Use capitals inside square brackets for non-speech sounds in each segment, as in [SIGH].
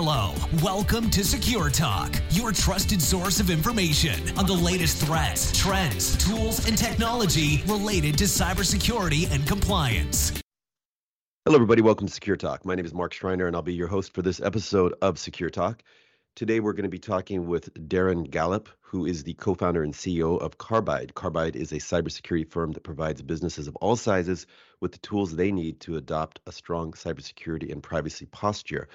Hello, welcome to Secure Talk, your trusted source of information on the latest threats, trends, tools, and technology related to cybersecurity and compliance. Hello, everybody. Welcome to Secure Talk. My name is Mark Schreiner, and I'll be your host for this episode of Secure Talk. Today, we're going to be talking with Darren Gallop, who is the co founder and CEO of Carbide. Carbide is a cybersecurity firm that provides businesses of all sizes with the tools they need to adopt a strong cybersecurity and privacy posture.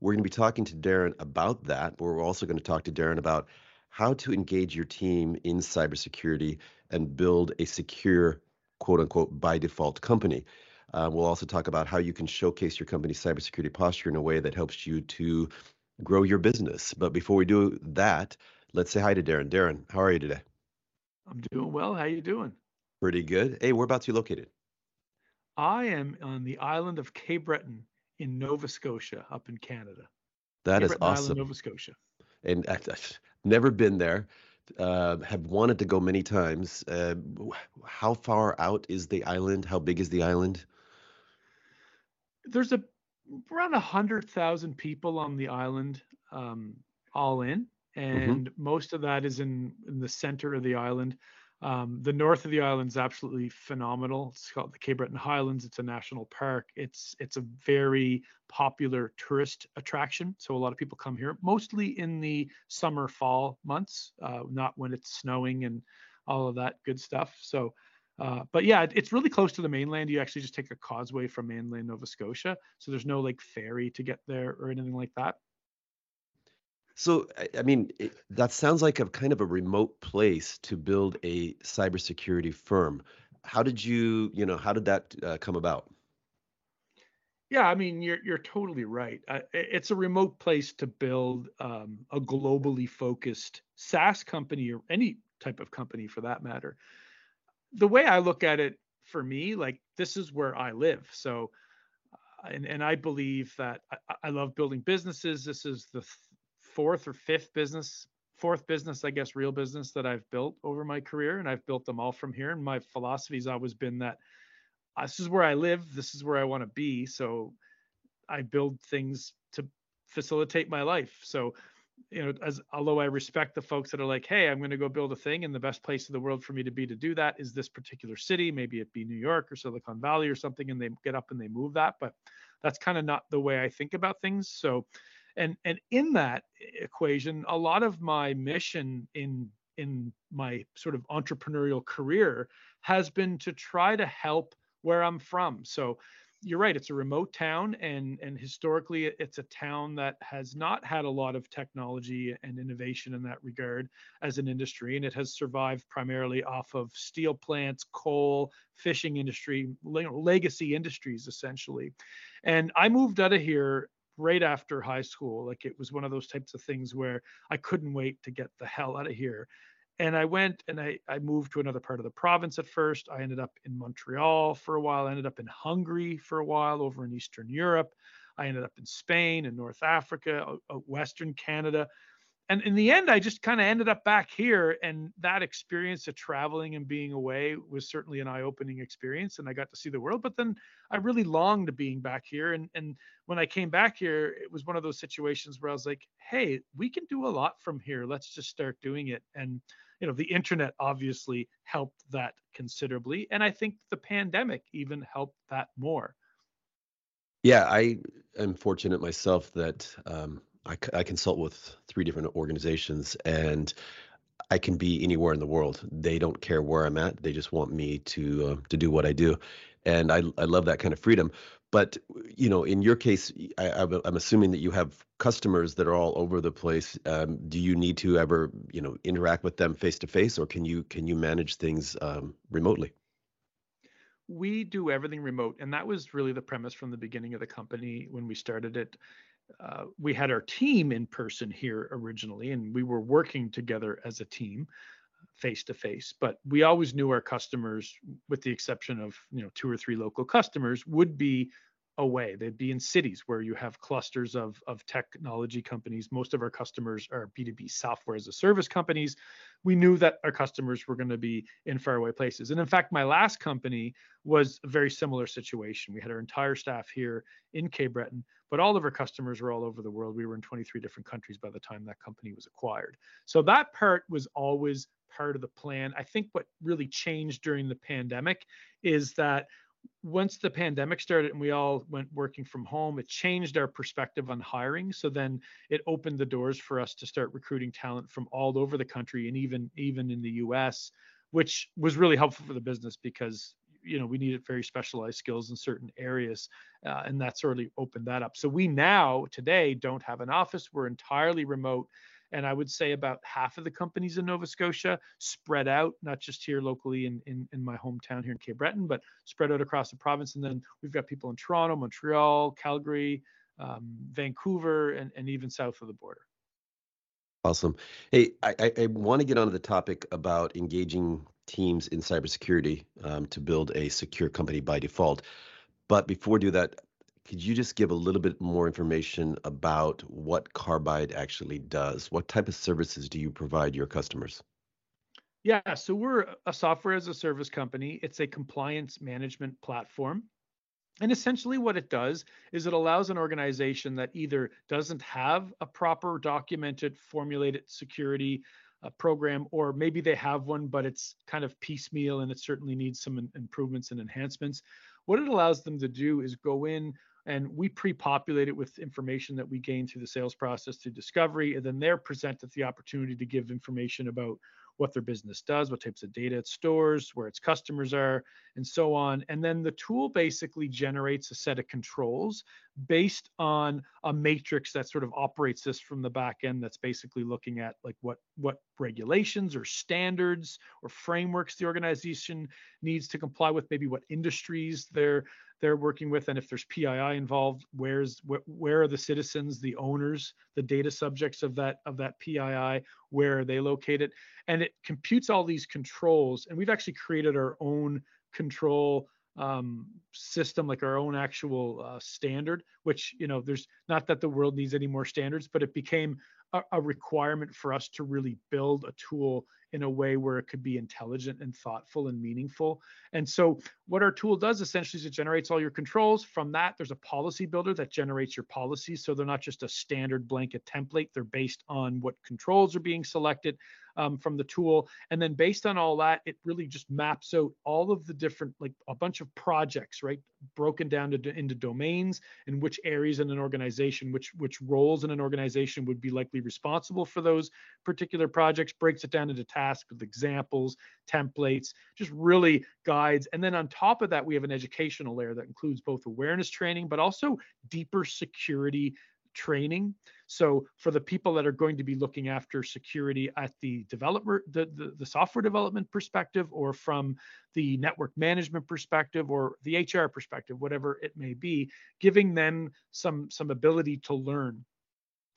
We're going to be talking to Darren about that, but we're also going to talk to Darren about how to engage your team in cybersecurity and build a secure, quote unquote, by default company. Uh, we'll also talk about how you can showcase your company's cybersecurity posture in a way that helps you to grow your business. But before we do that, let's say hi to Darren. Darren, how are you today? I'm doing well. How are you doing? Pretty good. Hey, whereabouts are you located? I am on the island of Cape Breton in Nova Scotia, up in Canada. That Cape is Breton Island, awesome. Nova Scotia. And I've never been there. Uh, have wanted to go many times. Uh, how far out is the island? How big is the island? There's a around a hundred thousand people on the island, um, all in, Mm-hmm. and most of that is in in the center of the island. Um, the north of the island is absolutely phenomenal. It's called the Cape Breton Highlands. It's a national park. It's it's a very popular tourist attraction. So a lot of people come here, mostly in the summer, fall months, uh, not when it's snowing and all of that good stuff. So, uh, but yeah, it- it's really close to the mainland. You actually just take a causeway from mainland Nova Scotia. So there's no like ferry to get there or anything like that. So, I mean, it, that sounds like a kind of a remote place to build a cybersecurity firm. How did you, you know, how did that uh, come about? Yeah, I mean, you're you're totally right. Uh, it's a remote place to build um, a globally focused SaaS company or any type of company for that matter. The way I look at it, for me, like this is where I live. So, uh, and and I believe that I, I love building businesses. This is the th- fourth or fifth business, fourth business, I guess, real business that I've built over my career, and I've built them all from here. And my philosophy's always been that uh, this is where I live. This is where I want to be. So I build things to facilitate my life. So, you know, as although I respect the folks that are like, hey, I'm going to go build a thing, and the best place in the world for me to be to do that is this particular city. Maybe it be New York or Silicon Valley or something, and they get up and they move that. But that's kind of not the way I think about things. So, and and in that equation, a lot of my mission in in my sort of entrepreneurial career has been to try to help where I'm from. So you're right it's a remote town and and historically it's a town that has not had a lot of technology and innovation in that regard as an industry and it has survived primarily off of steel plants coal fishing industry legacy industries essentially and i moved out of here right after high school like it was one of those types of things where i couldn't wait to get the hell out of here and I went and I, I moved to another part of the province at first. I ended up in Montreal for a while. I ended up in Hungary for a while over in Eastern Europe. I ended up in Spain and North Africa, Western Canada. And in the end, I just kind of ended up back here. And that experience of traveling and being away was certainly an eye opening experience. And I got to see the world. But then I really longed to being back here. And, and when I came back here, it was one of those situations where I was like, hey, we can do a lot from here. Let's just start doing it. And you know the internet obviously helped that considerably and i think the pandemic even helped that more Yeah, I am fortunate myself that um, I, I consult with three different organizations and I can be anywhere in the world. They don't care where I'm at. They just want me to uh, to do what I do, and I I love that kind of freedom. But you know, in your case, I, I'm assuming that you have customers that are all over the place. Um, do you need to ever you know interact with them face to face, or can you can you manage things um, remotely? we do everything remote and that was really the premise from the beginning of the company when we started it uh, we had our team in person here originally and we were working together as a team face to face but we always knew our customers with the exception of you know two or three local customers would be away. They'd be in cities where you have clusters of, of technology companies. Most of our customers are B2B software as a service companies. We knew that our customers were going to be in faraway places. And in fact, my last company was a very similar situation. We had our entire staff here in Cape Breton, but all of our customers were all over the world. We were in 23 different countries by the time that company was acquired. So that part was always part of the plan. I think what really changed during the pandemic is that once the pandemic started and we all went working from home, it changed our perspective on hiring. So then it opened the doors for us to start recruiting talent from all over the country and even even in the US, which was really helpful for the business because you know we needed very specialized skills in certain areas uh, and that sort of opened that up. So we now today don't have an office. We're entirely remote and I would say about half of the companies in Nova Scotia spread out, not just here locally in, in, in my hometown here in Cape Breton, but spread out across the province. And then we've got people in Toronto, Montreal, Calgary, um, Vancouver, and, and even south of the border. Awesome. Hey, I, I, want to get onto the topic about engaging teams in cybersecurity um, to build a secure company by default. But before do that, could you just give a little bit more information about what Carbide actually does? What type of services do you provide your customers? Yeah, so we're a software as a service company. It's a compliance management platform. And essentially, what it does is it allows an organization that either doesn't have a proper documented, formulated security uh, program, or maybe they have one, but it's kind of piecemeal and it certainly needs some improvements and enhancements. What it allows them to do is go in and we pre-populate it with information that we gain through the sales process through discovery and then they're presented the opportunity to give information about what their business does, what types of data it stores, where its customers are, and so on. And then the tool basically generates a set of controls based on a matrix that sort of operates this from the back end that's basically looking at like what what regulations or standards or frameworks the organization needs to comply with, maybe what industries they're they're working with and if there's PII involved where's wh- where are the citizens the owners the data subjects of that of that PII where are they located? And it computes all these controls and we've actually created our own control um, system like our own actual uh, standard which you know there's not that the world needs any more standards but it became a, a requirement for us to really build a tool in a way where it could be intelligent and thoughtful and meaningful. And so, what our tool does essentially is it generates all your controls. From that, there's a policy builder that generates your policies. So, they're not just a standard blanket template, they're based on what controls are being selected um, from the tool. And then, based on all that, it really just maps out all of the different, like a bunch of projects, right? Broken down to, into domains and which areas in an organization, which which roles in an organization would be likely responsible for those particular projects, breaks it down into tasks with examples, templates, just really guides. And then on top of that, we have an educational layer that includes both awareness training, but also deeper security training. So for the people that are going to be looking after security at the developer, the, the, the, software development perspective, or from the network management perspective, or the HR perspective, whatever it may be, giving them some some ability to learn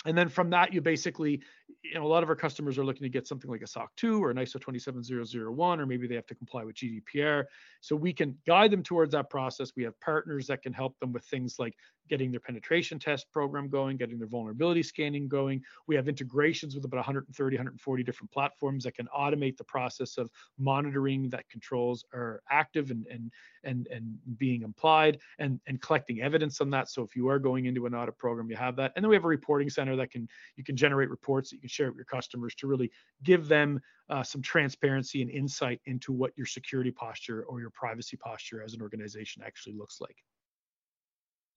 and then from that, you basically, you know, a lot of our customers are looking to get something like a SOC 2 or an ISO 27001, or maybe they have to comply with GDPR. So we can guide them towards that process. We have partners that can help them with things like getting their penetration test program going, getting their vulnerability scanning going. We have integrations with about 130, 140 different platforms that can automate the process of monitoring that controls are active and and and and being applied and and collecting evidence on that. So if you are going into an audit program, you have that. And then we have a reporting center that can you can generate reports that you can share with your customers to really give them uh, some transparency and insight into what your security posture or your privacy posture as an organization actually looks like.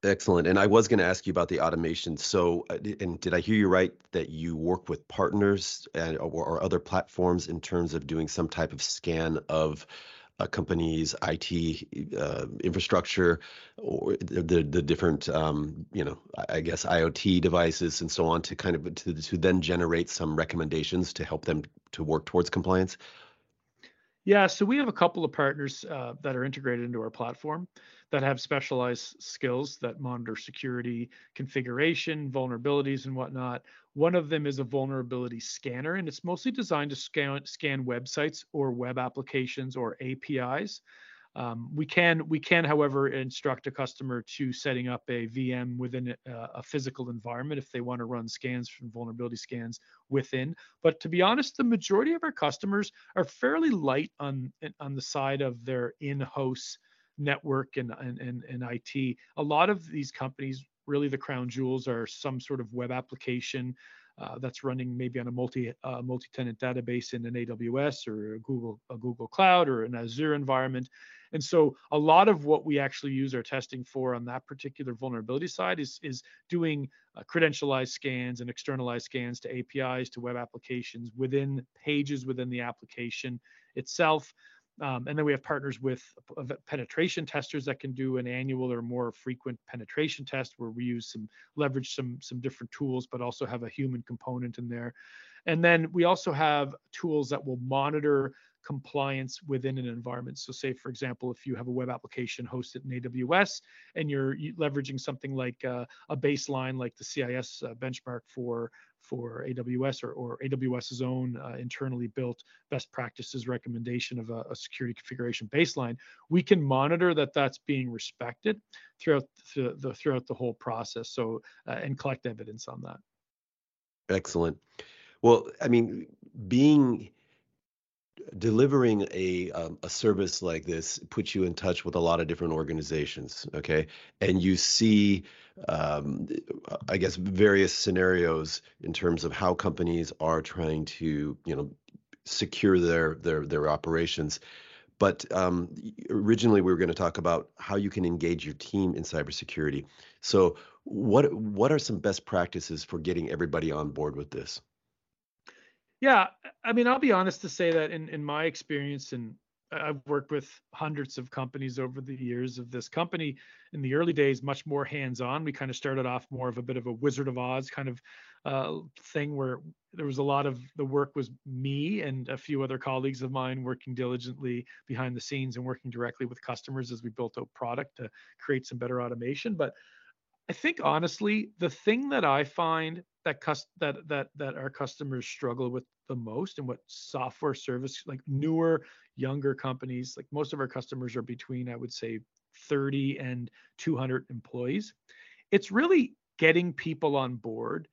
Excellent. And I was going to ask you about the automation. So, uh, and did I hear you right that you work with partners and or, or other platforms in terms of doing some type of scan of a company's IT uh, infrastructure or the the, the different um, you know I guess IoT devices and so on to kind of to, to then generate some recommendations to help them to work towards compliance? Yeah, so we have a couple of partners uh, that are integrated into our platform that have specialized skills that monitor security, configuration, vulnerabilities, and whatnot. One of them is a vulnerability scanner, and it's mostly designed to scan, scan websites or web applications or APIs. Um, we can, we can, however, instruct a customer to setting up a VM within a, a physical environment if they want to run scans from vulnerability scans within. But to be honest, the majority of our customers are fairly light on on the side of their in-house network and, and, and, and IT. A lot of these companies, really the crown jewels, are some sort of web application uh, that's running maybe on a multi uh, multi-tenant database in an AWS or a Google a Google Cloud or an Azure environment. And so a lot of what we actually use our testing for on that particular vulnerability side is is doing uh, credentialized scans and externalized scans to APIs to web applications within pages within the application itself. Um, and then we have partners with penetration testers that can do an annual or more frequent penetration test where we use some leverage some some different tools, but also have a human component in there. And then we also have tools that will monitor compliance within an environment. So, say for example, if you have a web application hosted in AWS and you're leveraging something like uh, a baseline, like the CIS uh, benchmark for for AWS or, or AWS's own uh, internally built best practices recommendation of a, a, security configuration baseline, we can monitor that that's being respected throughout the, throughout the whole process. So uh, and collect evidence on that. Excellent. Well, I mean, being delivering a um, a service like this puts you in touch with a lot of different organizations okay? And you see um, i guess various scenarios in terms of how companies are trying to you know secure their their their operations. But um, originally we were going to talk about how you can engage your team in cybersecurity. So what what are some best practices for getting everybody on board with this yeah, I mean, I'll be honest to say that in in my experience, and I've worked with hundreds of companies over the years of this company. In the early days, much more hands-on. We kind of started off more of a bit of a Wizard of Oz kind of uh, thing, where there was a lot of the work was me and a few other colleagues of mine working diligently behind the scenes and working directly with customers as we built out product to create some better automation. But I think honestly, the thing that I find that cus- that that that our customers struggle with the most and what software service like newer younger companies like most of our customers are between i would say 30 and 200 employees it's really getting people on board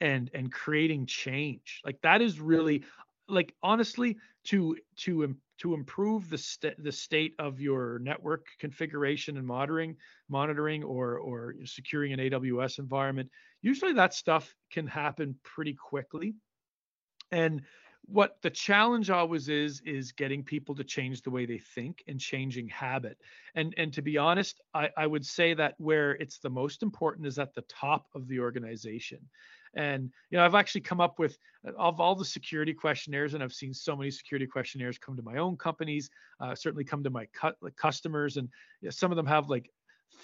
and and creating change. Like that is really like honestly to to to improve the st- the state of your network configuration and monitoring monitoring or or securing an AWS environment usually that stuff can happen pretty quickly. And what the challenge always is is getting people to change the way they think and changing habit. And and to be honest I, I would say that where it's the most important is at the top of the organization and you know i've actually come up with of all the security questionnaires and i've seen so many security questionnaires come to my own companies uh, certainly come to my cu- customers and you know, some of them have like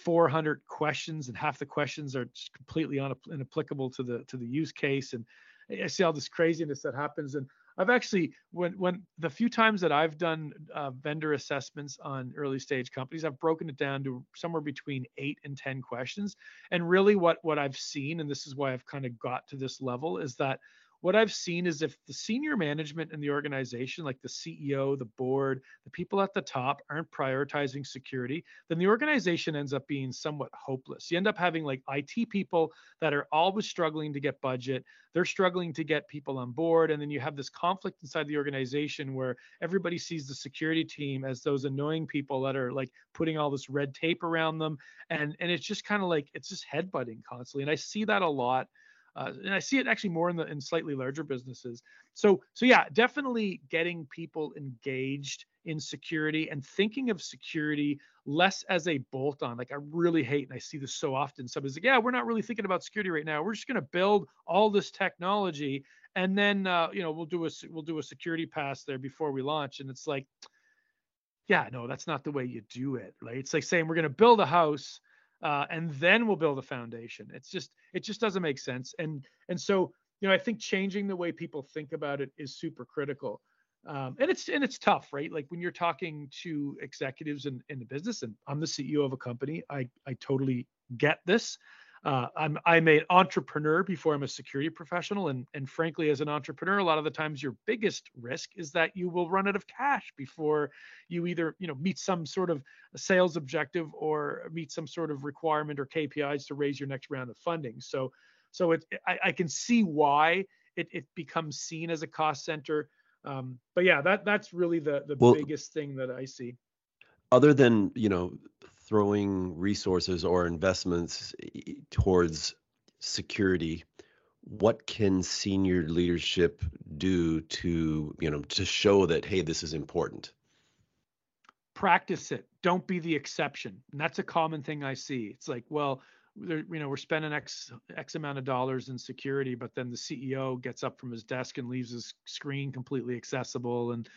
400 questions and half the questions are just completely inapplicable to the to the use case and I see all this craziness that happens. And I've actually, when when the few times that I've done uh, vendor assessments on early stage companies, I've broken it down to somewhere between eight and ten questions. And really, what what I've seen, and this is why I've kind of got to this level, is that what I've seen is if the senior management in the organization, like the CEO, the board, the people at the top, aren't prioritizing security, then the organization ends up being somewhat hopeless. You end up having like IT people that are always struggling to get budget, they're struggling to get people on board. And then you have this conflict inside the organization where everybody sees the security team as those annoying people that are like putting all this red tape around them. And, and it's just kind of like, it's just headbutting constantly. And I see that a lot uh, and I see it actually more in the in slightly larger businesses. So so yeah, definitely getting people engaged in security and thinking of security less as a bolt on. Like I really hate, and I see this so often. Somebody's like, yeah, we're not really thinking about security right now. We're just going to build all this technology, and then uh, you know we'll do a we'll do a security pass there before we launch. And it's like, yeah, no, that's not the way you do it. Right? It's like saying we're going to build a house uh, and then we'll build a foundation. It's just it just doesn't make sense. And and so you know I think changing the way people think about it is super critical. Um, and it's and it's tough, right? Like when you're talking to executives in, in the business, and I'm the CEO of a company, I I totally get this. Uh, I'm I'm an entrepreneur before I'm a security professional, and and frankly, as an entrepreneur, a lot of the times your biggest risk is that you will run out of cash before you either you know meet some sort of sales objective or meet some sort of requirement or KPIs to raise your next round of funding. So so it I, I can see why it it becomes seen as a cost center. Um, but yeah, that that's really the the well, biggest thing that I see. Other than you know throwing resources or investments eh, eh, towards security what can senior leadership do to you know to show that hey this is important? Practice it. Don't be the exception. And that's a common thing i see. It's like well you know we're spending x x amount of dollars in security but then the ceo gets up from his desk and leaves his screen completely accessible and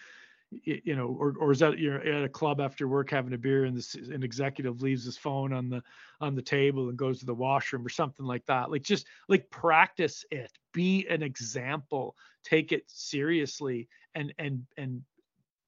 you know, or or is that you're at a club after work having a beer and this an executive leaves his phone on the on the table and goes to the washroom or something like that. Like just like practice it. Be an example. Take it seriously and and and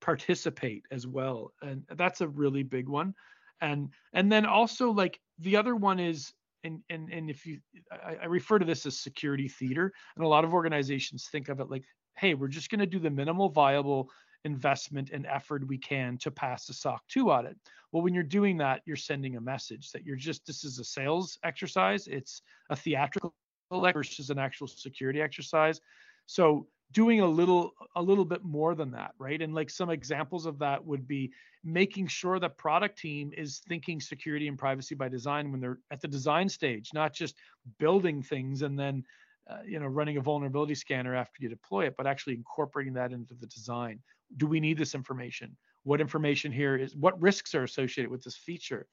participate as well. And that's a really big one. And and then also like the other one is and and and if you I, I refer to this as security theater and a lot of organizations think of it like hey we're just going to do the minimal viable investment and effort we can to pass the SOC 2 audit. Well, when you're doing that, you're sending a message that you're just, this is a sales exercise. It's a theatrical versus an actual security exercise. So doing a little a little bit more than that right and like some examples of that would be making sure the product team is thinking security and privacy by design when they're at the design stage not just building things and then uh, you know running a vulnerability scanner after you deploy it but actually incorporating that into the design do we need this information? What information here is, what risks are associated with this feature?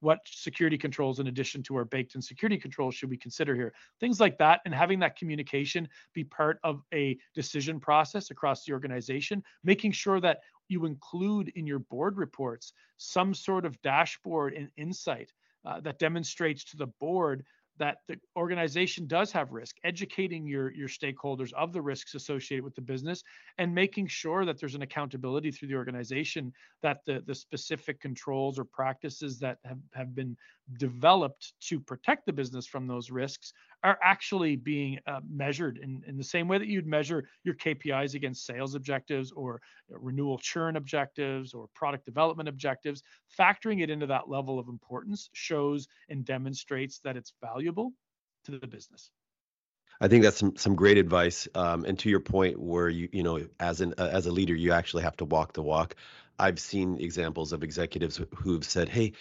What security controls in addition to our baked in security controls should we consider here? Things like that, and having that communication be part of a decision process across the organization, making sure that you include in your board reports some sort of dashboard and insight uh, that demonstrates to the board that the organization does have risk, educating your, your stakeholders of the risks associated with the business and making sure that there's an accountability through the organization that the, the specific controls or practices that have, have been developed to protect the business from those risks are actually being uh, measured in, in the same way that you'd measure your KPIs against sales objectives or renewal churn objectives or product development objectives. Factoring it into that level of importance shows and demonstrates that it's valuable to the business. I think that's some some great advice. Um, and to your point, where you you know as an uh, as a leader, you actually have to walk the walk. I've seen examples of executives who've said, "Hey,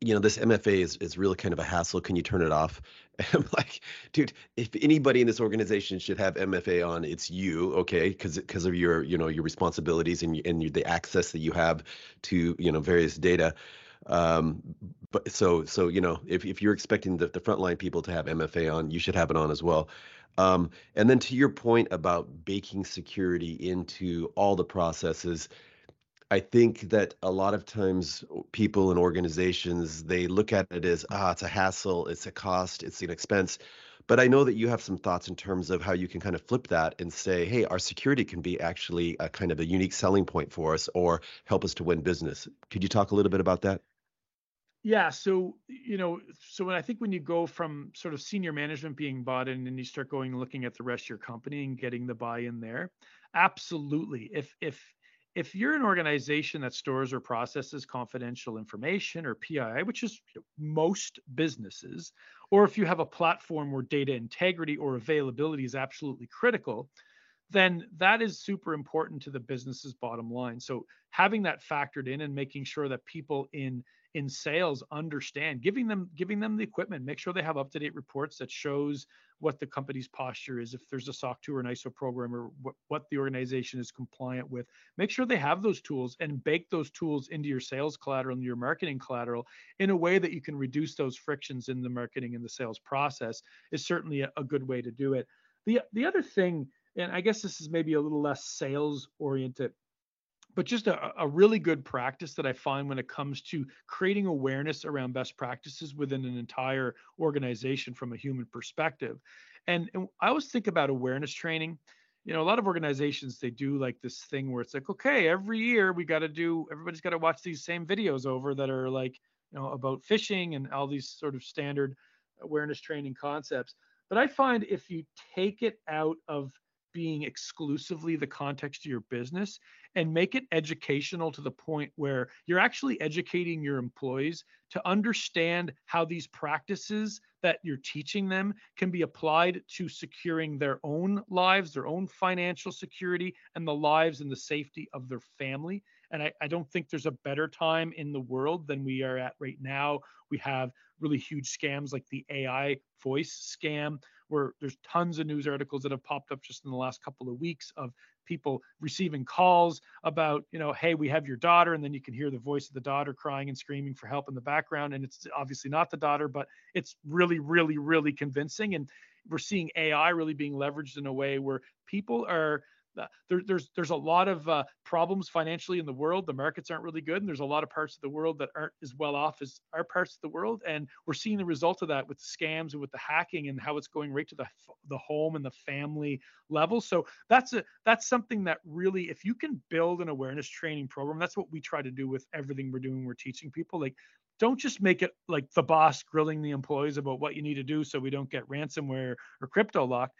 you know, this MFA is, is really kind of a hassle. Can you turn it off? [LAUGHS] And I'm like, dude, if anybody in this organization should have MFA on, it's you, okay? Because because of your, you know, your responsibilities and and the access that you have to, you know, various data. Um, but so so you know, if if you're expecting the, the frontline people to have MFA on, you should have it on as well. Um, and then to your point about baking security into all the processes, I think that a lot of times people and organizations they look at it as ah it's a hassle, it's a cost, it's an expense. But I know that you have some thoughts in terms of how you can kind of flip that and say, hey, our security can be actually a kind of a unique selling point for us or help us to win business. Could you talk a little bit about that? Yeah, so you know, so when I think when you go from sort of senior management being bought in and you start going looking at the rest of your company and getting the buy-in there, absolutely. If if if you're an organization that stores or processes confidential information or PII, which is most businesses, or if you have a platform where data integrity or availability is absolutely critical, then that is super important to the business's bottom line. So having that factored in and making sure that people in in sales understand giving them giving them the equipment make sure they have up to date reports that shows what the company's posture is if there's a soc 2 or an iso program or what, what the organization is compliant with. Make sure they have those tools and bake those tools into your sales collateral and your marketing collateral in a way that you can reduce those frictions in the marketing and the sales process is certainly a, a good way to do it. The the other thing and i guess this is maybe a little less sales oriented but just a, a, really good practice that I find when it comes to creating awareness around best practices within an entire organization from a human perspective. And, and I always think about awareness training. You know, a lot of organizations they do like this thing where it's like, okay, every year we got to do, everybody's got to watch these same videos over that are like, you know, about phishing and all these sort of standard awareness training concepts. But I find if you take it out of being exclusively the context of your business and make it educational to the point where you're actually educating your employees to understand how these practices that you're teaching them can be applied to securing their own lives, their own financial security, and the lives and the safety of their family. And I, I, don't think there's a better time in the world than we are at right now. We have really huge scams like the AI voice scam, where there's tons of news articles that have popped up just in the last couple of weeks of people receiving calls about, you know, hey, we have your daughter, and then you can hear the voice of the daughter crying and screaming for help in the background, and it's obviously not the daughter, but it's really, really, really convincing, and we're seeing AI really being leveraged in a way where people are there, there's there's a lot of uh, problems financially in the world. The markets aren't really good, and there's a lot of parts of the world that aren't as well off as our parts of the world. And we're seeing the result of that with scams and with the hacking and how it's going right to the the home and the family level. So that's a that's something that really, if you can build an awareness training program, that's what we try to do with everything we're doing. We're teaching people like don't just make it like the boss grilling the employees about what you need to do so we don't get ransomware or crypto lock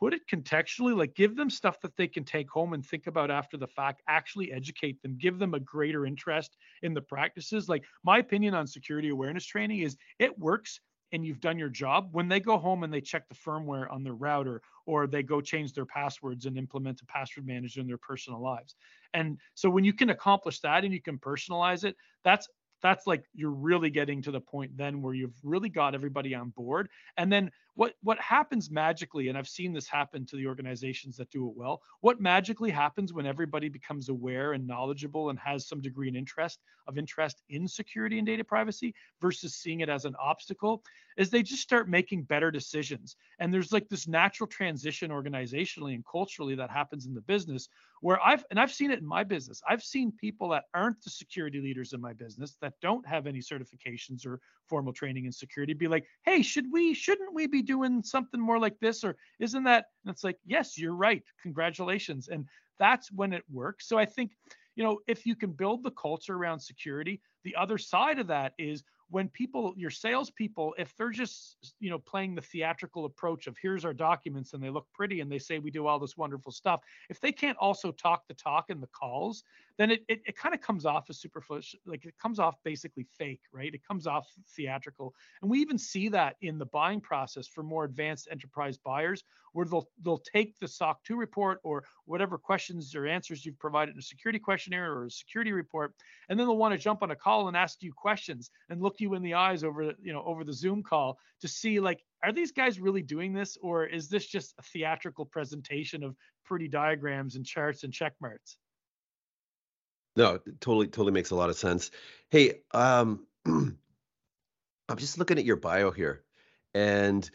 put it contextually like give them stuff that they can take home and think about after the fact actually educate them give them a greater interest in the practices. Like my opinion on security awareness training is it works and you've done your job. When they go home and they check the firmware on their router or they go change their passwords and implement a password manager in their personal lives. And so when you can accomplish that and you can personalize it that's that's like you're really getting to the point then where you've really got everybody on board. And then what what happens magically and i've seen this happen to the organizations that do it well what magically happens when everybody becomes aware and knowledgeable and has some degree of interest of interest in security and data privacy versus seeing it as an obstacle is they just start making better decisions and there's like this natural transition organizationally and culturally that happens in the business where I've and I've seen it in my business. I've seen people that aren't the security leaders in my business that don't have any certifications or formal training in security be like, "Hey, should we shouldn't we be doing something more like this or isn't that?" And it's like, "Yes, you're right. Congratulations." And that's when it works. So I think, you know, if you can build the culture around security, the other side of that is when people, your salespeople, if they're just, you know, playing the theatrical approach of here's our documents and they look pretty and they say we do all this wonderful stuff, if they can't also talk the talk in the calls, then it, it, it kind of comes off as superficial, like it comes off basically fake, right? It comes off theatrical. And we even see that in the buying process for more advanced enterprise buyers, where they'll they'll take the SOC 2 report or whatever questions or answers you've provided in a security questionnaire or a security report, and then they'll want to jump on a call and ask you questions and look you in the eyes over you know over the Zoom call to see like are these guys really doing this or is this just a theatrical presentation of pretty diagrams and charts and check marks? No, totally, totally makes a lot of sense. Hey, um, [CLEARS THROAT] I'm just looking at your bio here, and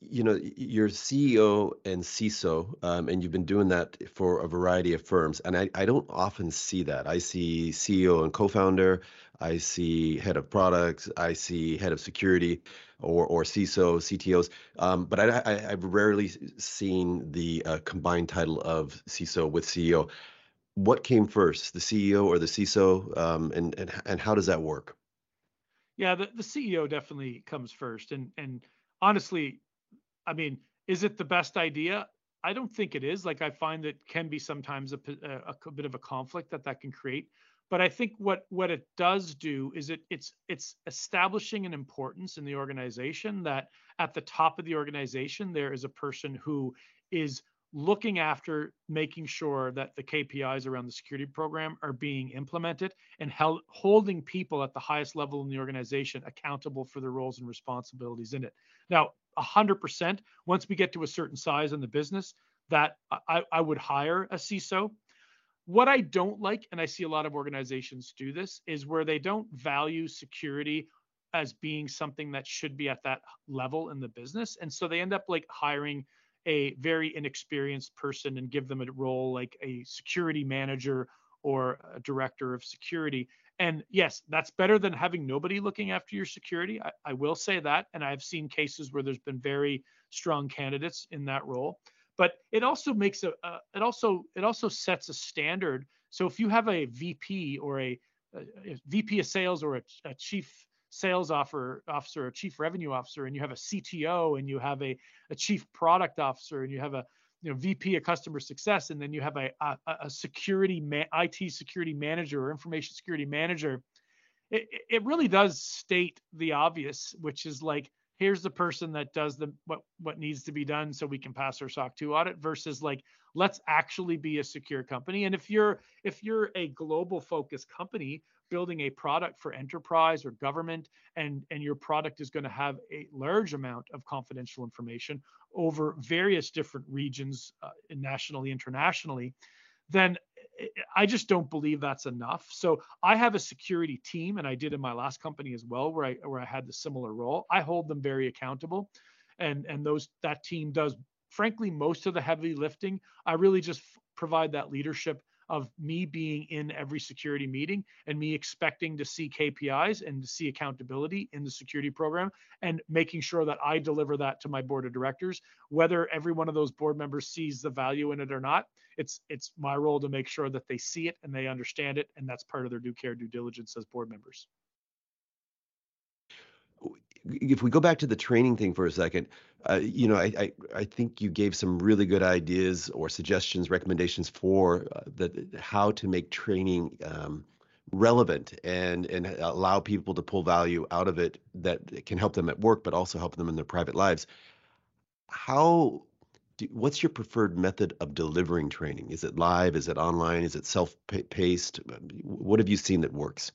you know you're CEO and CISO, um, and you've been doing that for a variety of firms. And I, I don't often see that. I see CEO and co-founder. I see head of products. I see head of security, or or CISO, CTOs. Um, but I, I have rarely seen the uh, combined title of CISO with CEO. What came first, the CEO or the CISO, um, and and and how does that work? Yeah, the, the CEO definitely comes first, and and honestly, I mean, is it the best idea? I don't think it is. Like I find that can be sometimes a, a, a, bit of a conflict that that can create. But I think what what it does do is it it's it's establishing an importance in the organization that at the top of the organization there is a person who is looking after making sure that the KPIs around the security program are being implemented and held, holding people at the highest level in the organization accountable for their roles and responsibilities in it. Now, 100%, once we get to a certain size in the business, that I, I would hire a CISO. What I don't like, and I see a lot of organizations do this, is where they don't value security as being something that should be at that level in the business. And so they end up like hiring a very inexperienced person and give them a role like a security manager or a director of security. And yes, that's better than having nobody looking after your security. I, I, will say that. And I've seen cases where there's been very strong candidates in that role. But it also makes a, uh, it also it also sets a standard. So if you have a VP or a, a VP of sales or a, a chief sales offer, officer, a chief revenue officer, and you have a CTO, and you have a, a chief product officer, and you have a you know VP of customer success, and then you have a a, a security ma- IT security manager or information security manager. It, it really does state the obvious, which is like here's the person that does the what what needs to be done so we can pass our SOC 2 audit versus like let's actually be a secure company and if you're if you're a global focused company building a product for enterprise or government and and your product is going to have a large amount of confidential information over various different regions uh, nationally internationally then I just don't believe that's enough. So I have a security team, and I did in my last company as well, where I where I had the similar role. I hold them very accountable, and and those that team does, frankly, most of the heavy lifting. I really just f- provide that leadership of me being in every security meeting and me expecting to see KPIs and to see accountability in the security program and making sure that I deliver that to my board of directors. Whether every one of those board members sees the value in it or not, it's it's my role to make sure that they see it and they understand it, and that's part of their due care due diligence as board members if we go back to the training thing for a second, uh, you know, I, I, I think you gave some really good ideas or suggestions, recommendations for uh, that how to make training um, relevant and and allow people to pull value out of it that can help them at work, but also help them in their private lives. How what's your preferred method of delivering training? Is it live? Is it online? Is it self-paced? What have you seen that works?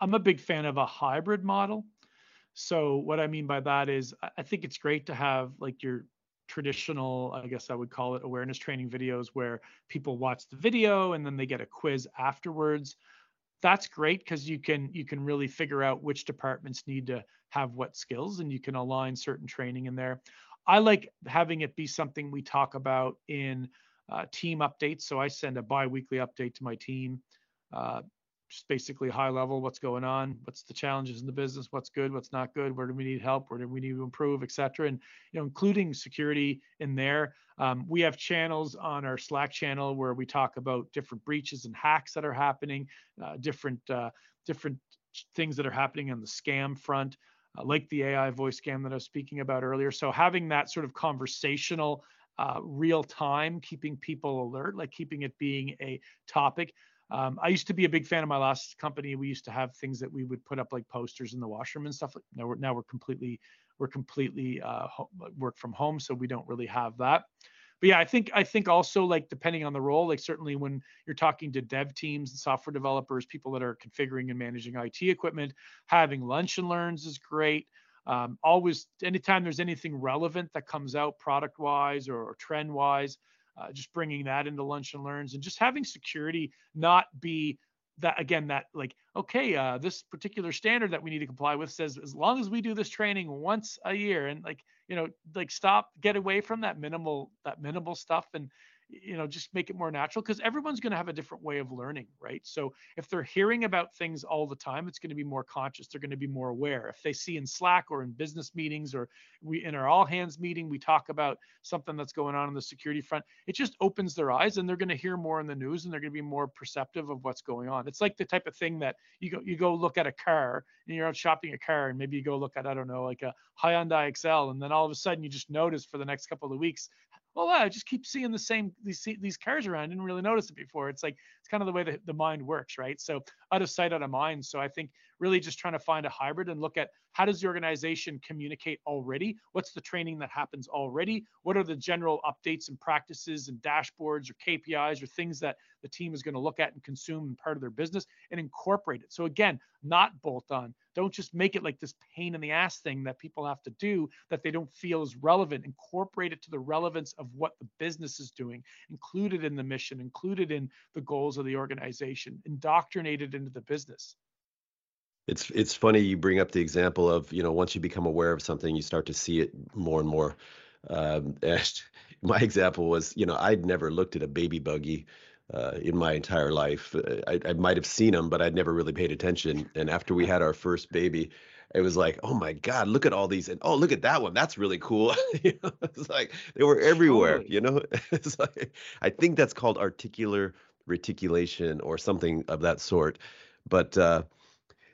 I'm a big fan of a hybrid model. So what I mean by that is I think it's great to have like your traditional, I guess I would call it awareness training videos where people watch the video and then they get a quiz afterwards. That's great because you can you can really figure out which departments need to have what skills and you can align certain training in there. I like having it be something we talk about in uh, team updates. So I send a bi-weekly update to my team, uh, just basically high level, what's going on, what's the challenges in the business, what's good, what's not good, where do we need help, where do we need to improve, et cetera. And you know, including security in there. Um, we have channels on our Slack channel where we talk about different breaches and hacks that are happening, uh, different uh, different things that are happening on the scam front uh, like the AI voice scam that I was speaking about earlier. So having that sort of conversational, uh, real time, keeping people alert, like keeping it being a topic. Um, I used to be a big fan of my last company. We used to have things that we would put up like posters in the washroom and stuff. Now we're now we're completely we're completely uh, work from home, so we don't really have that but yeah, I think I think also like depending on the role, like certainly when you're talking to dev teams and software developers, people that are configuring and managing IT equipment, having lunch and learns is great. Um, always, anytime there's anything relevant that comes out product wise or, or trend wise, uh, just bringing that into lunch and learns and just having security not be that again that like okay uh, this particular standard that we need to comply with says as long as we do this training once a year and like you know like stop get away from that minimal that minimal stuff and you know just make it more natural because everyone's going to have a different way of learning right? So if they're hearing about things all the time it's going to be more conscious they're going to be more aware. If they see in slack or in business meetings or we in our all hands meeting we talk about something that's going on in the security front it just opens their eyes and they're going to hear more in the news and they're going to be more perceptive of what's going on. It's like the type of thing that you go you go look at a car and you're out shopping a car and maybe you go look at i don't know like a hyundai excel and then all of a sudden you just notice for the next couple of weeks Oh, well, I just keep seeing the same these these cars around. I didn't really notice it before. It's like it's kind of the way the, the mind works, right? So out of sight, out of mind. So I think really just trying to find a hybrid and look at how does the organization communicate already? What's the training that happens already? What are the general updates and practices and dashboards or KPIs or things that the team is going to look at and consume in part of their business and incorporate it? So again, not bolt on. Don't just make it like this pain in the ass thing that people have to do that they don't feel is relevant. Incorporate it to the relevance of what the business is doing, include it in the mission, include it in the goals of the organization, indoctrinated into the business. It's it's funny you bring up the example of you know once you become aware of something you start to see it more and more. Um, [LAUGHS] and my example was you know I'd never looked at a baby buggy uh, in my entire life. Uh, I, I might have seen them, but I'd never really paid attention. And after we had our first baby, it was like, oh my God, look at all these. And oh, look at that one. That's really cool. [LAUGHS] you know, it's like they were everywhere, you know? [LAUGHS] it's like, I think that's called articular reticulation or something of that sort. But uh,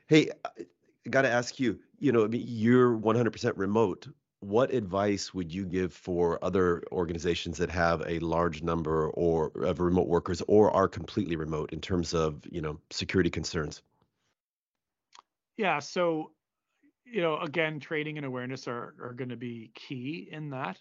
hey, I got to ask you, you know, you're 100% remote. What advice would you give for other organizations that have a large number or of remote workers or are completely remote in terms of, you know, security concerns? Yeah, so you know, again, training and awareness are are going to be key in that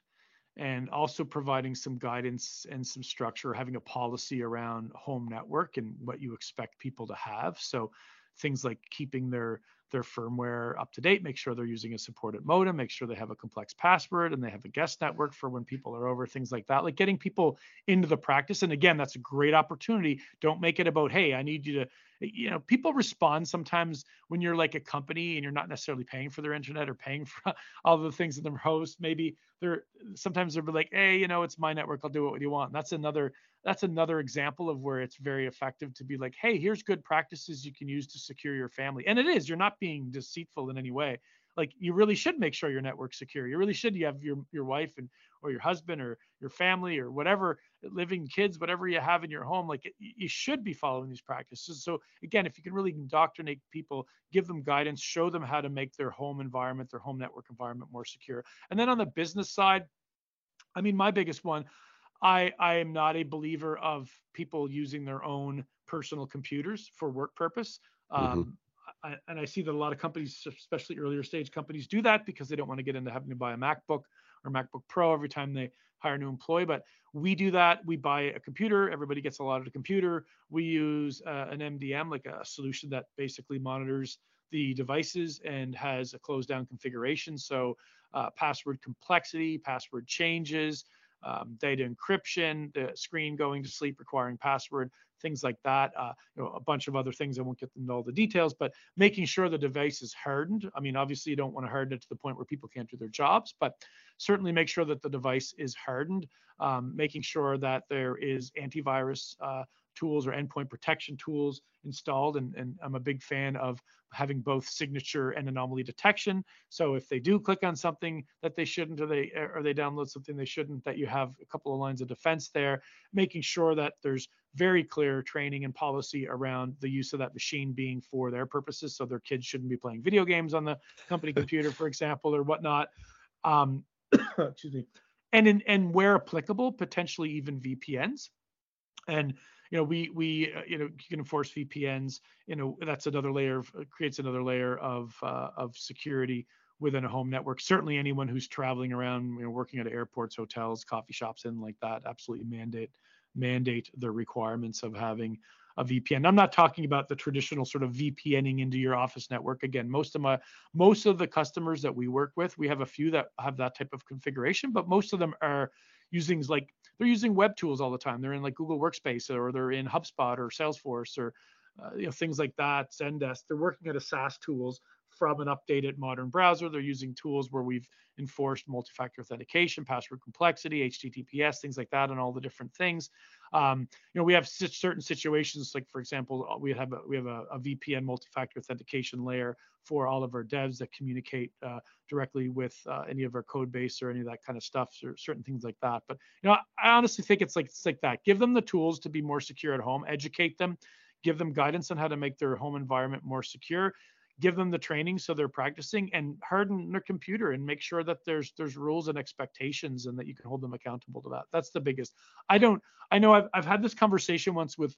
and also providing some guidance and some structure, having a policy around home network and what you expect people to have. So things like keeping their their firmware up to date, make sure they're using a supported modem, make sure they have a complex password and they have a guest network for when people are over, things like that. Like getting people into the practice. And again, that's a great opportunity. Don't make it about, hey, I need you to you know people respond sometimes when you're like a company and you're not necessarily paying for their internet or paying [LAUGHS] for all the things that the host maybe they're sometimes they're like hey you know it's my network i'll do what you want that's another that's another example of where it's very effective to be like hey here's good practices you can use to secure your family and it is you're not being deceitful in any way like you really should make sure your network's secure. You really should. You have your your wife and or your husband or your family or whatever living kids, whatever you have in your home. Like you should be following these practices. So again, if you can really indoctrinate people, give them guidance, show them how to make their home environment, their home network environment more secure. And then on the business side, I mean, my biggest one. I, I am not a believer of people using their own personal computers for work purpose. Mm-hmm. Um, I, and I see that a lot of companies, especially earlier stage companies, do that because they don't want to get into having to buy a MacBook or MacBook Pro every time they hire a new employee. But we do that. We buy a computer. Everybody gets a lot of the computer. We use uh, an MDM, like a solution that basically monitors the devices and has a closed down configuration. So uh, password complexity, password changes, um, data encryption, the screen going to sleep requiring password, things like that. Uh, you know, a bunch of other things. I won't get into all the details, but making sure the device is hardened. I mean, obviously, you don't want to harden it to the point where people can't do their jobs, but certainly make sure that the device is hardened. Um, making sure that there is antivirus uh, tools or endpoint protection tools installed. And, and I'm a big fan of having both signature and anomaly detection. So if they do click on something that they shouldn't, or they or they download something they shouldn't, that you have a couple of lines of defense there, making sure that there's very clear training and policy around the use of that machine being for their purposes. So their kids shouldn't be playing video games on the company computer, for example, or whatnot. Um, [COUGHS] excuse me. And in, and where applicable, potentially even VPNs. And you know we we uh, you know you can enforce VPNs. You know that's another layer of uh, creates another layer of uh, of security within a home network. Certainly, anyone who's traveling around, you know, working at airports, hotels, coffee shops, and like that, absolutely mandate mandate the requirements of having a VPN. I'm not talking about the traditional sort of VPNing into your office network. Again, most of my most of the customers that we work with, we have a few that have that type of configuration, but most of them are using like they're using web tools all the time. They're in like Google Workspace or they're in HubSpot or Salesforce or uh, you know things like that. Zendesk. They're working at a SaaS tools from an updated modern browser. They're using tools where we've enforced multi-factor authentication, password complexity, HTTPS, things like that, and all the different things. Um, you know, we have certain situations, like for example, uh, we have a, we have a, a VPN multi-factor authentication layer for all of our devs that communicate uh, directly with uh, any of our code base or any of that kind of stuff, or certain things like that. But you know, I honestly think it's like it's like that. Give them the tools to be more secure at home. Educate them. Give them guidance on how to make their home environment more secure give them the training so they're practicing and harden their computer and make sure that there's there's rules and expectations and that you can hold them accountable to that. That's the biggest. I don't i know i've, I've had this conversation once with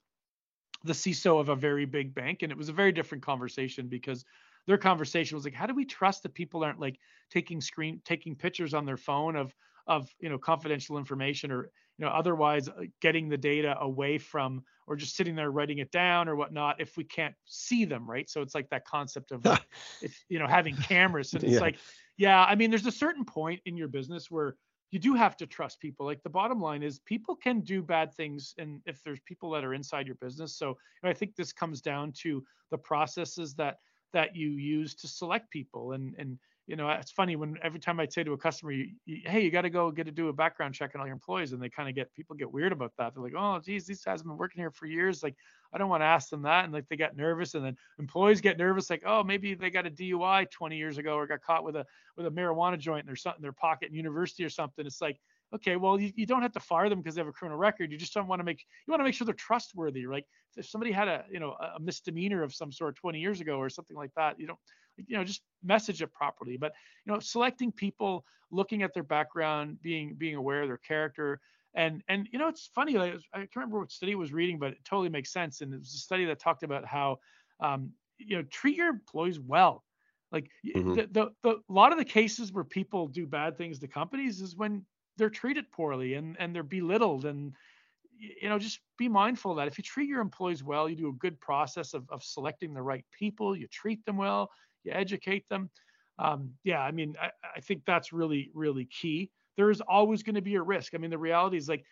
the ciso of a very big bank and it was a very different conversation because their conversation was like how do we trust that people aren't like taking screen taking pictures on their phone of of you know confidential information or you know otherwise uh, getting the data away from or just sitting there writing it down or whatnot if we can't see them right? So it's like that concept of like, [LAUGHS] if you know having cameras. And it's yeah. like yeah i mean there's a certain point in your business where you do have to trust people. Like the bottom line is people can do bad things and if there's people that are inside your business. So i think this comes down to the processes that that you use to select people and and you know, it's funny when every time I say to a customer, "Hey, you got to go get to do a background check on all your employees," and they kind of get people get weird about that. They're like, "Oh, geez, these guys have been working here for years. Like, I don't want to ask them that." And like they get nervous, and then employees get nervous, like, "Oh, maybe they got a DUI 20 years ago or got caught with a with a marijuana joint in their something in their pocket in university or something." It's like, okay, well, you, you don't have to fire them because they have a criminal record. You just don't want to make you want to make sure they're trustworthy. Like if somebody had a you know a misdemeanor of some sort 20 years ago or something like that, you don't you know, just message it properly. But you know, selecting people, looking at their background, being being aware of their character, and and you know, it's funny. Like, I can't remember what study I was reading, but it totally makes sense. And it was a study that talked about how um, you know treat your employees well. Like mm-hmm. the, the the a lot of the cases where people do bad things to companies is when they're treated poorly and and they're belittled and you know just be mindful of that if you treat your employees well you do a good process of, of selecting the right people you treat them well you educate them. Um, yeah i mean I, I think that's really really key. There is always going to be a risk. I mean the reality is like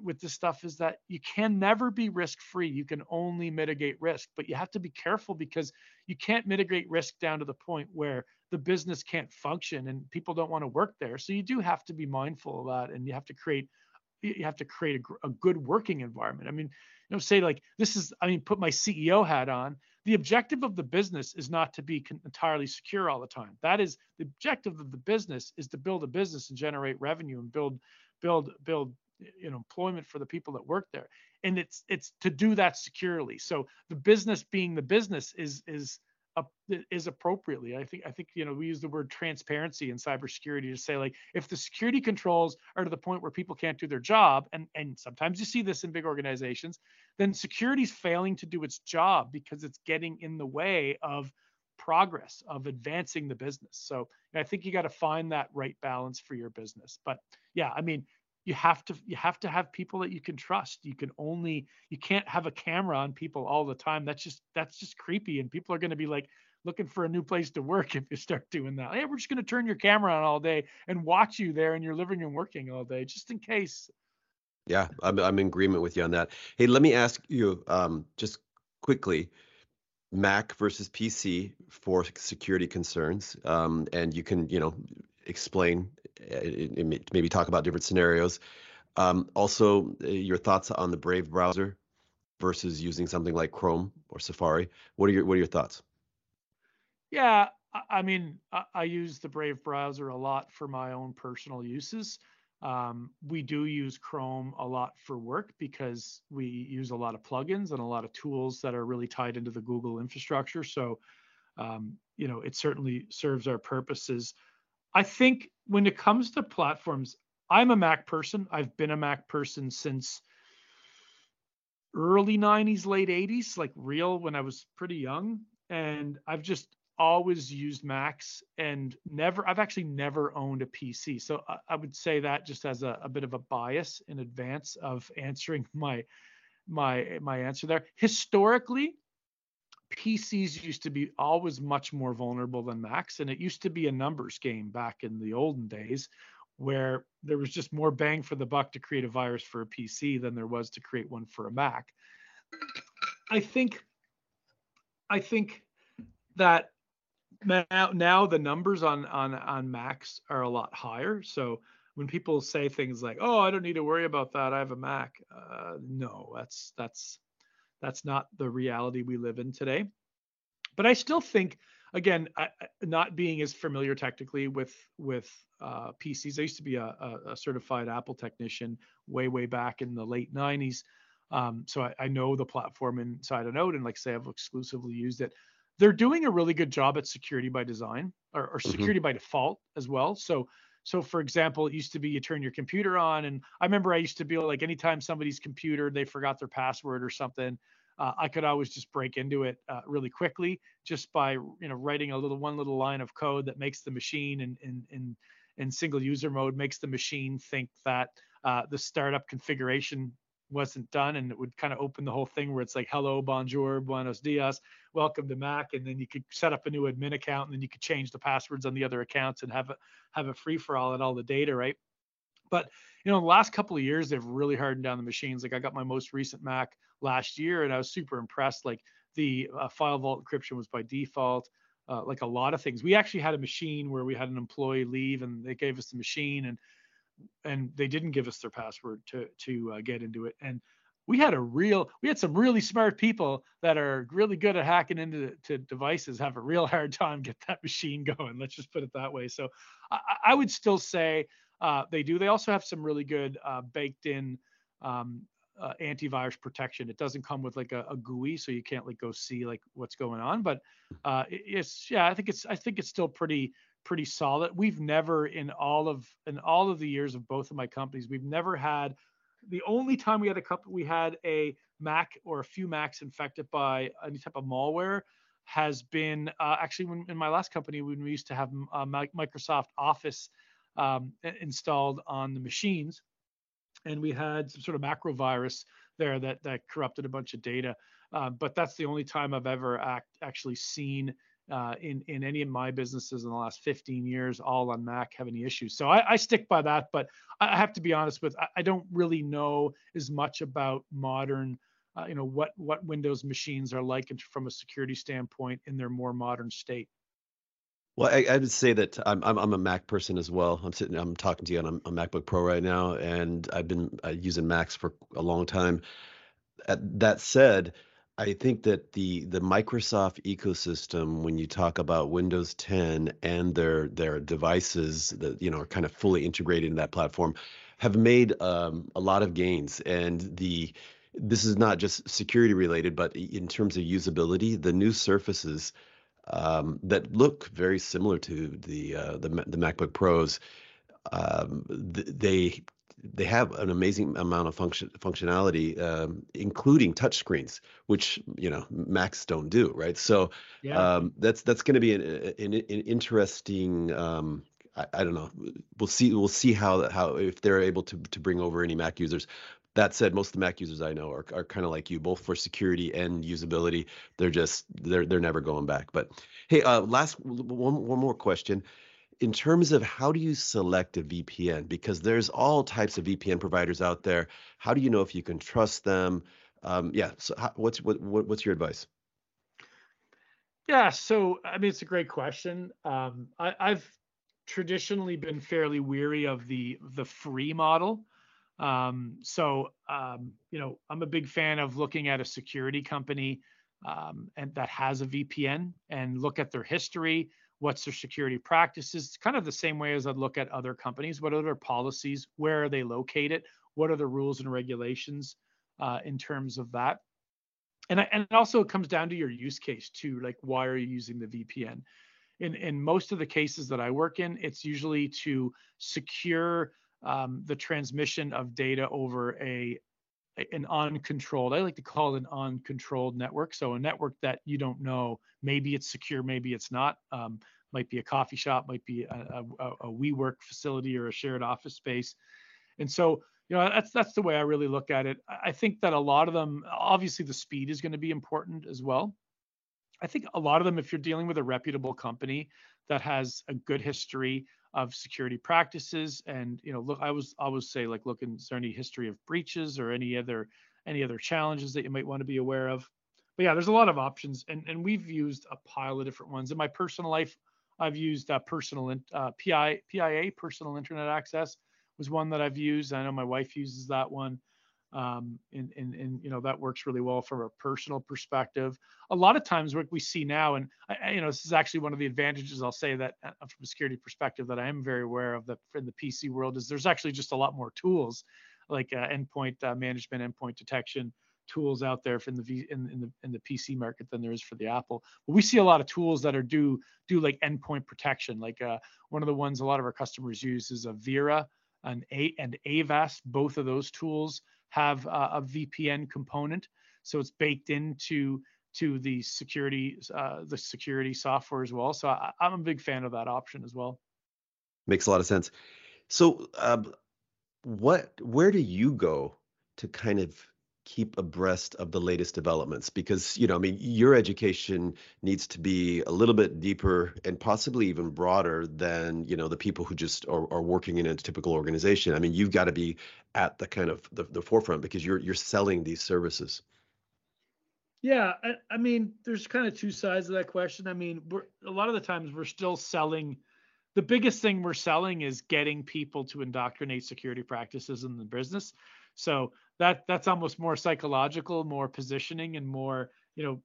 with this stuff is that you can never be risk free you can only mitigate risk but you have to be careful because you can't mitigate risk down to the point where the business can't function and people don't want to work there. So you do have to be mindful of that and you have to create you have to create a, a good working environment. I mean you know say like this is i mean put my ceo hat on the objective of the business is not to be entirely secure all the time. That is the objective of the business is to build a business and generate revenue and build build build you know employment for the people that work there. And it's it's to do that securely. So the business being the business is is is appropriately. I think I think you know we use the word transparency in cybersecurity to say like if the security controls are to the point where people can't do their job, and and sometimes you see this in big organizations, then security is failing to do its job because it's getting in the way of progress of advancing the business. So I think you got to find that right balance for your business. But yeah, I mean, you have to you have to have people that you can trust. You can only you can't have a camera on people all the time. That's just that's just creepy and people are going to be like looking for a new place to work [LAUGHS] if you start doing that. Hey we're just going to turn your camera on all day and watch you there in your living room working all day just in case. Yeah i'm, I'm in agreement with you on that. Hey let me ask you um, just quickly mac versus pc for security concerns um, and you can you know explain uh, maybe talk about different scenarios. Um, also, uh, your thoughts on the Brave browser versus using something like Chrome or Safari. What are your What are your thoughts? Yeah, I mean, I use the Brave browser a lot for my own personal uses. Um, we do use Chrome a lot for work because we use a lot of plugins and a lot of tools that are really tied into the Google infrastructure. So, um, you know, it certainly serves our purposes. I think when it comes to platforms, I'm a Mac person. I've been a Mac person since early 90s, late 80s, like real when I was pretty young. And I've just always used Macs and never, I've actually never owned a PC. So I, I would say that just as a, a bit of a bias in advance of answering [LAUGHS] my my my answer there. Historically, PCs used to be always much more vulnerable than Macs, and it used to be a numbers game back in the olden days where there was just more bang for the buck to create a virus for a PC than there was to create one for a Mac. I think I think that now now the numbers on on on Macs are a lot higher. So when people say things like, "Oh, I don't need to worry about that. I have a Mac," uh, no, that's that's that's not the reality we live in today. But I still think, again, I, not being as familiar technically with with uh, PCs. I used to be a, a, certified Apple technician way way back in the late 90s. Um, so I, I, know the platform inside and out, and like say, I've exclusively used it. They're doing a really good job at security by design or, or mm-hmm. security mm-hmm. by default as well. So so for example, it used to be you turn your computer on, and I remember I used to be like anytime somebody's computer they forgot their password or something, uh, I could always just break into it uh, really quickly just by you know writing a little one little line of code that makes the machine in in in, in single user mode makes the machine think that uh, the startup configuration wasn't done and it would kind of open the whole thing where it's like hello bonjour buenos dias welcome to mac and then you could set up a new admin account and then you could change the passwords on the other accounts and have a have a free for all and all the data right? But you know the last couple of years they've really hardened down the machines. Like i got my most recent mac last year and i was super impressed. Like the uh, FileVault encryption was by default uh, like a lot of things. We actually had a machine where we had an employee leave and they gave us the machine and and they didn't give us their password to to uh, get into it and we had a real we had some really smart people that are really good at hacking into to devices have a real hard time get that [LAUGHS] machine going let's just put it that way so i, I would still say uh, they do they also have some really good uh, baked in um, uh, antivirus protection. It doesn't come with like a, a, GUI, so you can't like go see like what's going on. But uh, it's yeah, I think it's I think it's still pretty pretty solid. We've never in all of in all of the years of both of my companies, we've never had the only time we had a couple we had a Mac or a few Macs infected by any type of malware has been uh, actually when in my last company when we used to have uh, Microsoft Office um, installed on the machines and we had some sort of macro virus there that that corrupted a bunch of data. Uh, but that's the only time I've ever act, actually seen uh, in in any of my businesses in the last 15 years, all on Mac, have any issues. So I, I stick by that. But I have to be honest with, I, I don't really know as much about modern. Uh, you know what what Windows machines are like from a security standpoint in their more modern state. Well, I, I, would say that I'm, I'm, I'm a Mac person as well. I'm sitting, I'm talking to you on a, a MacBook Pro right now, and I've been uh, using Macs for a long time. that said, I think that the the Microsoft ecosystem, when you talk about Windows 10 and their their devices that you know are kind of fully integrated in that platform, have made um, a lot of gains. And the this is not just security related, but in terms of usability, the new surfaces um, that look very similar to the uh, the, the MacBook Pros. Um, th- they they have an amazing amount of function functionality, um, including touchscreens, which you know Macs don't do, right? So yeah. um, that's that's going to be an, an, an interesting. Um, I, I, don't know. We'll see. We'll see how how if they're able to to bring over any Mac users. That said, most of the Mac users I know are, are kind of like you, both for security and usability. They're just they're they're never going back. But hey, uh, last one one more question. In terms of how do you select a VPN? Because there's all types of VPN providers out there. How do you know if you can trust them? Um, yeah. So how, what's what, what's your advice? Yeah. So I mean, it's a great question. Um, I, I've traditionally been fairly weary of the the free model. Um, so, um, you know, I'm a big fan of looking at a security company um, and that has a VPN and look at their history. What's their security practices? It's kind of the same way as I'd look at other companies. What are their policies? Where are they located? What are the rules and regulations uh, in terms of that? And, I, and also it comes down to your use case too. Like, why are you using the VPN? In in most of the cases that I work in, it's usually to secure um, the transmission of data over a an uncontrolled i like to call it an uncontrolled network. So a network that you don't know maybe it's secure maybe it's not um, might be a coffee shop might be a, a, a WeWork facility or a shared office space. And so you know that's that's the way i really look at it. I think that a lot of them obviously the speed is going to be important as well i think a lot of them if you're dealing with a reputable company that has a good history of security practices and you know look i was always say like look is there any history of breaches or any other any other challenges that you might want to be aware of? But yeah there's a lot of options and and we've used a pile of different ones. In my personal life i've used uh, personal uh, pi pia personal internet access was one that i've used. I know my wife uses that one um, and, and, and you know that works really well from a personal perspective. A lot of times, what we see now, and I, you know, this is actually one of the advantages I'll say that uh, from a security perspective that I am very aware of that in the PC world is there's actually just a lot more tools like uh, endpoint uh, management, endpoint detection tools out there in the v, in, in the in the PC market than there is for the Apple. But we see a lot of tools that are do do like endpoint protection. Like uh, one of the ones a lot of our customers use is Avira and A and Avast. Both of those tools have uh, a VPN component, so it's baked into to the security uh, the security software as well. So I, am a big fan of that option as well. Makes a lot of sense. So, um, what where do you go to kind of keep abreast of the latest developments because you know i mean your education needs to be a little bit deeper and possibly even broader than you know the people who just are, are working in a typical organization. I mean you've got to be at the kind of the, the forefront because you're you're selling these services. Yeah I, I mean there's kind of two sides of that question. I mean we're a lot of the times we're still selling the biggest thing we're selling is getting people to indoctrinate security practices in the business. So that that's almost more psychological, more positioning, and more you know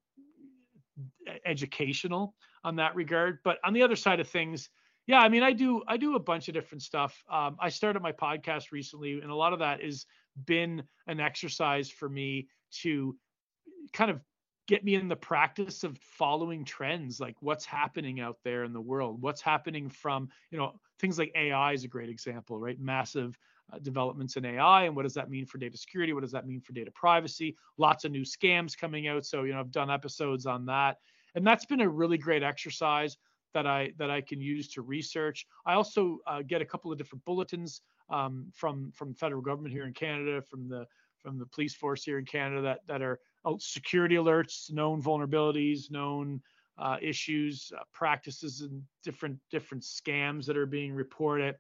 educational on that regard. But on the other side of things, Yeah, I mean, I do I do a bunch of different stuff. Um, I started my podcast recently, and a lot of that has been an exercise for me to kind of get me in the practice of following trends like what's happening out there in the world what's happening from you know things like ai is a great example right massive uh, developments in ai and what does that mean for data security? What does that mean for data privacy? Lots of new scams coming out so you know i've done episodes on that. And that's been a really great exercise that i that i can use to research. I also uh, get a couple of different bulletins um, from from federal government here in canada from the from the police force here in canada that that are Oh, security alerts, known vulnerabilities, known uh, issues, uh, practices, and different different scams that are being reported.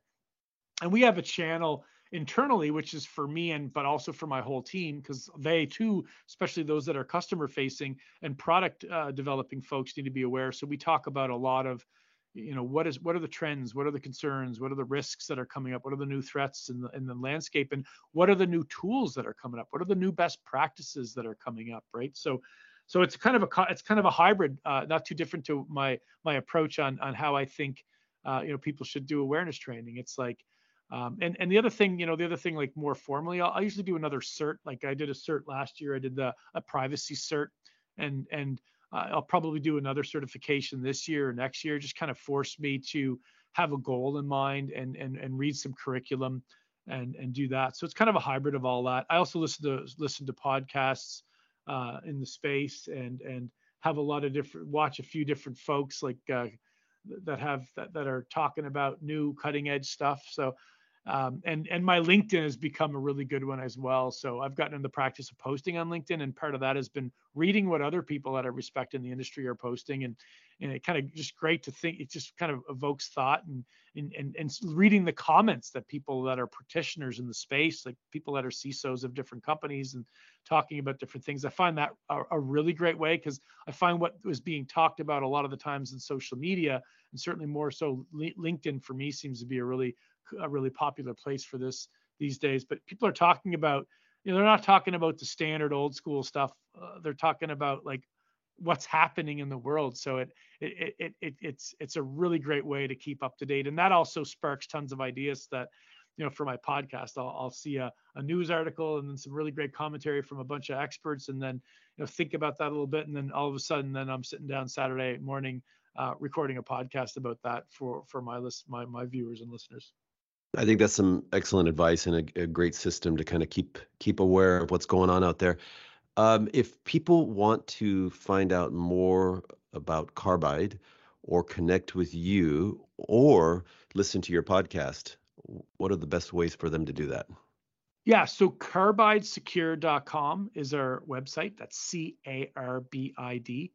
And we have a channel internally, which is for me and but also for my whole team, because they too, especially those that are customer facing and product uh, developing folks, need to be aware. So we talk about a lot of you know what is what are the trends? What are the concerns? What are the risks that are coming up? What are the new threats in the in the landscape? And what are the new tools that are coming up? What are the new best practices that are coming up right? So so it's kind of a it's kind of a hybrid uh, not too different to my my approach on on how i think uh, you know people should do awareness training. It's like um, and and the other thing you know the other thing like more formally I'll, i usually do another cert like i did a cert last year i did the a privacy cert and and uh, I'll probably do another certification this year or next year. Just kind of force me to have a goal in mind and and and read some curriculum and and do that. So it's kind of a hybrid of all that. I also listen to listen to podcasts uh, in the space and and have a lot of different watch a few different folks like uh, that have that, that are talking about new cutting edge stuff. So um, and and my LinkedIn has become a really good one as well. So I've gotten in the practice of posting on LinkedIn, and part of that has been reading what other people that I respect in the industry are posting, and and it kind of just great to think. It just kind of evokes thought, and and and, and reading the comments that people that are practitioners in the space, like people that are CISOs of different companies, and talking about different things. I find that a, a really great way because I find what was being talked about a lot of the times in social media, and certainly more so LinkedIn for me seems to be a really a really popular place for this these days. But people are talking about, you know, they're not talking about the standard old school stuff. Uh, they're talking about like what's happening in the world. So it, it it it it's it's a really great way to keep up to date, and that also sparks tons of ideas that. You know, for my podcast, I'll, I'll see a, a news article and then some really great commentary from a bunch of experts, and then you know think about that a little bit, and then all of a sudden, then I'm sitting down Saturday morning uh, recording a podcast about that for for my list my my viewers and listeners. I think that's some excellent advice and a, a great system to kind of keep keep aware of what's going on out there. Um, if people want to find out more about Carbide or connect with you or listen to your podcast, what are the best ways for them to do that? Yeah, so carbidesecure.com is our website. That's C A R B I D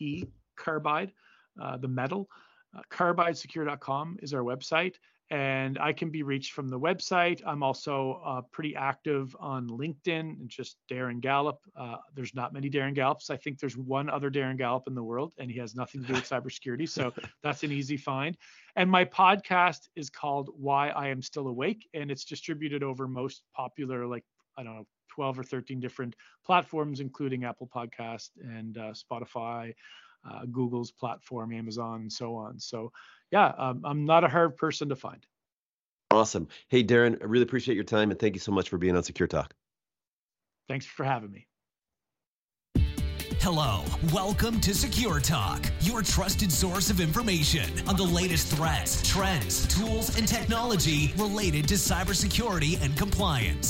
E, Carbide, uh, the metal. Uh, carbidesecure.com is our website and I can be reached from the website. I'm also uh, pretty active on LinkedIn, and just Darren Gallop. Uh, there's not many Darren Gallops. I think there's one other Darren Gallop in the world, and he has nothing to do with [LAUGHS] cybersecurity. So that's an easy find. And my podcast is called Why I Am Still Awake, and it's distributed over most popular, like, I don't know, 12 or 13 different platforms, including Apple Podcast and uh, Spotify, uh, Google's platform, Amazon, and so on. So yeah, um, I'm not a hard person to find. Awesome. Hey, Darren, I really appreciate your time and thank you so much for being on Secure Talk. Thanks for having me. Hello, welcome to Secure Talk, your trusted source of information on the latest threats, trends, tools, and technology related to cybersecurity and compliance.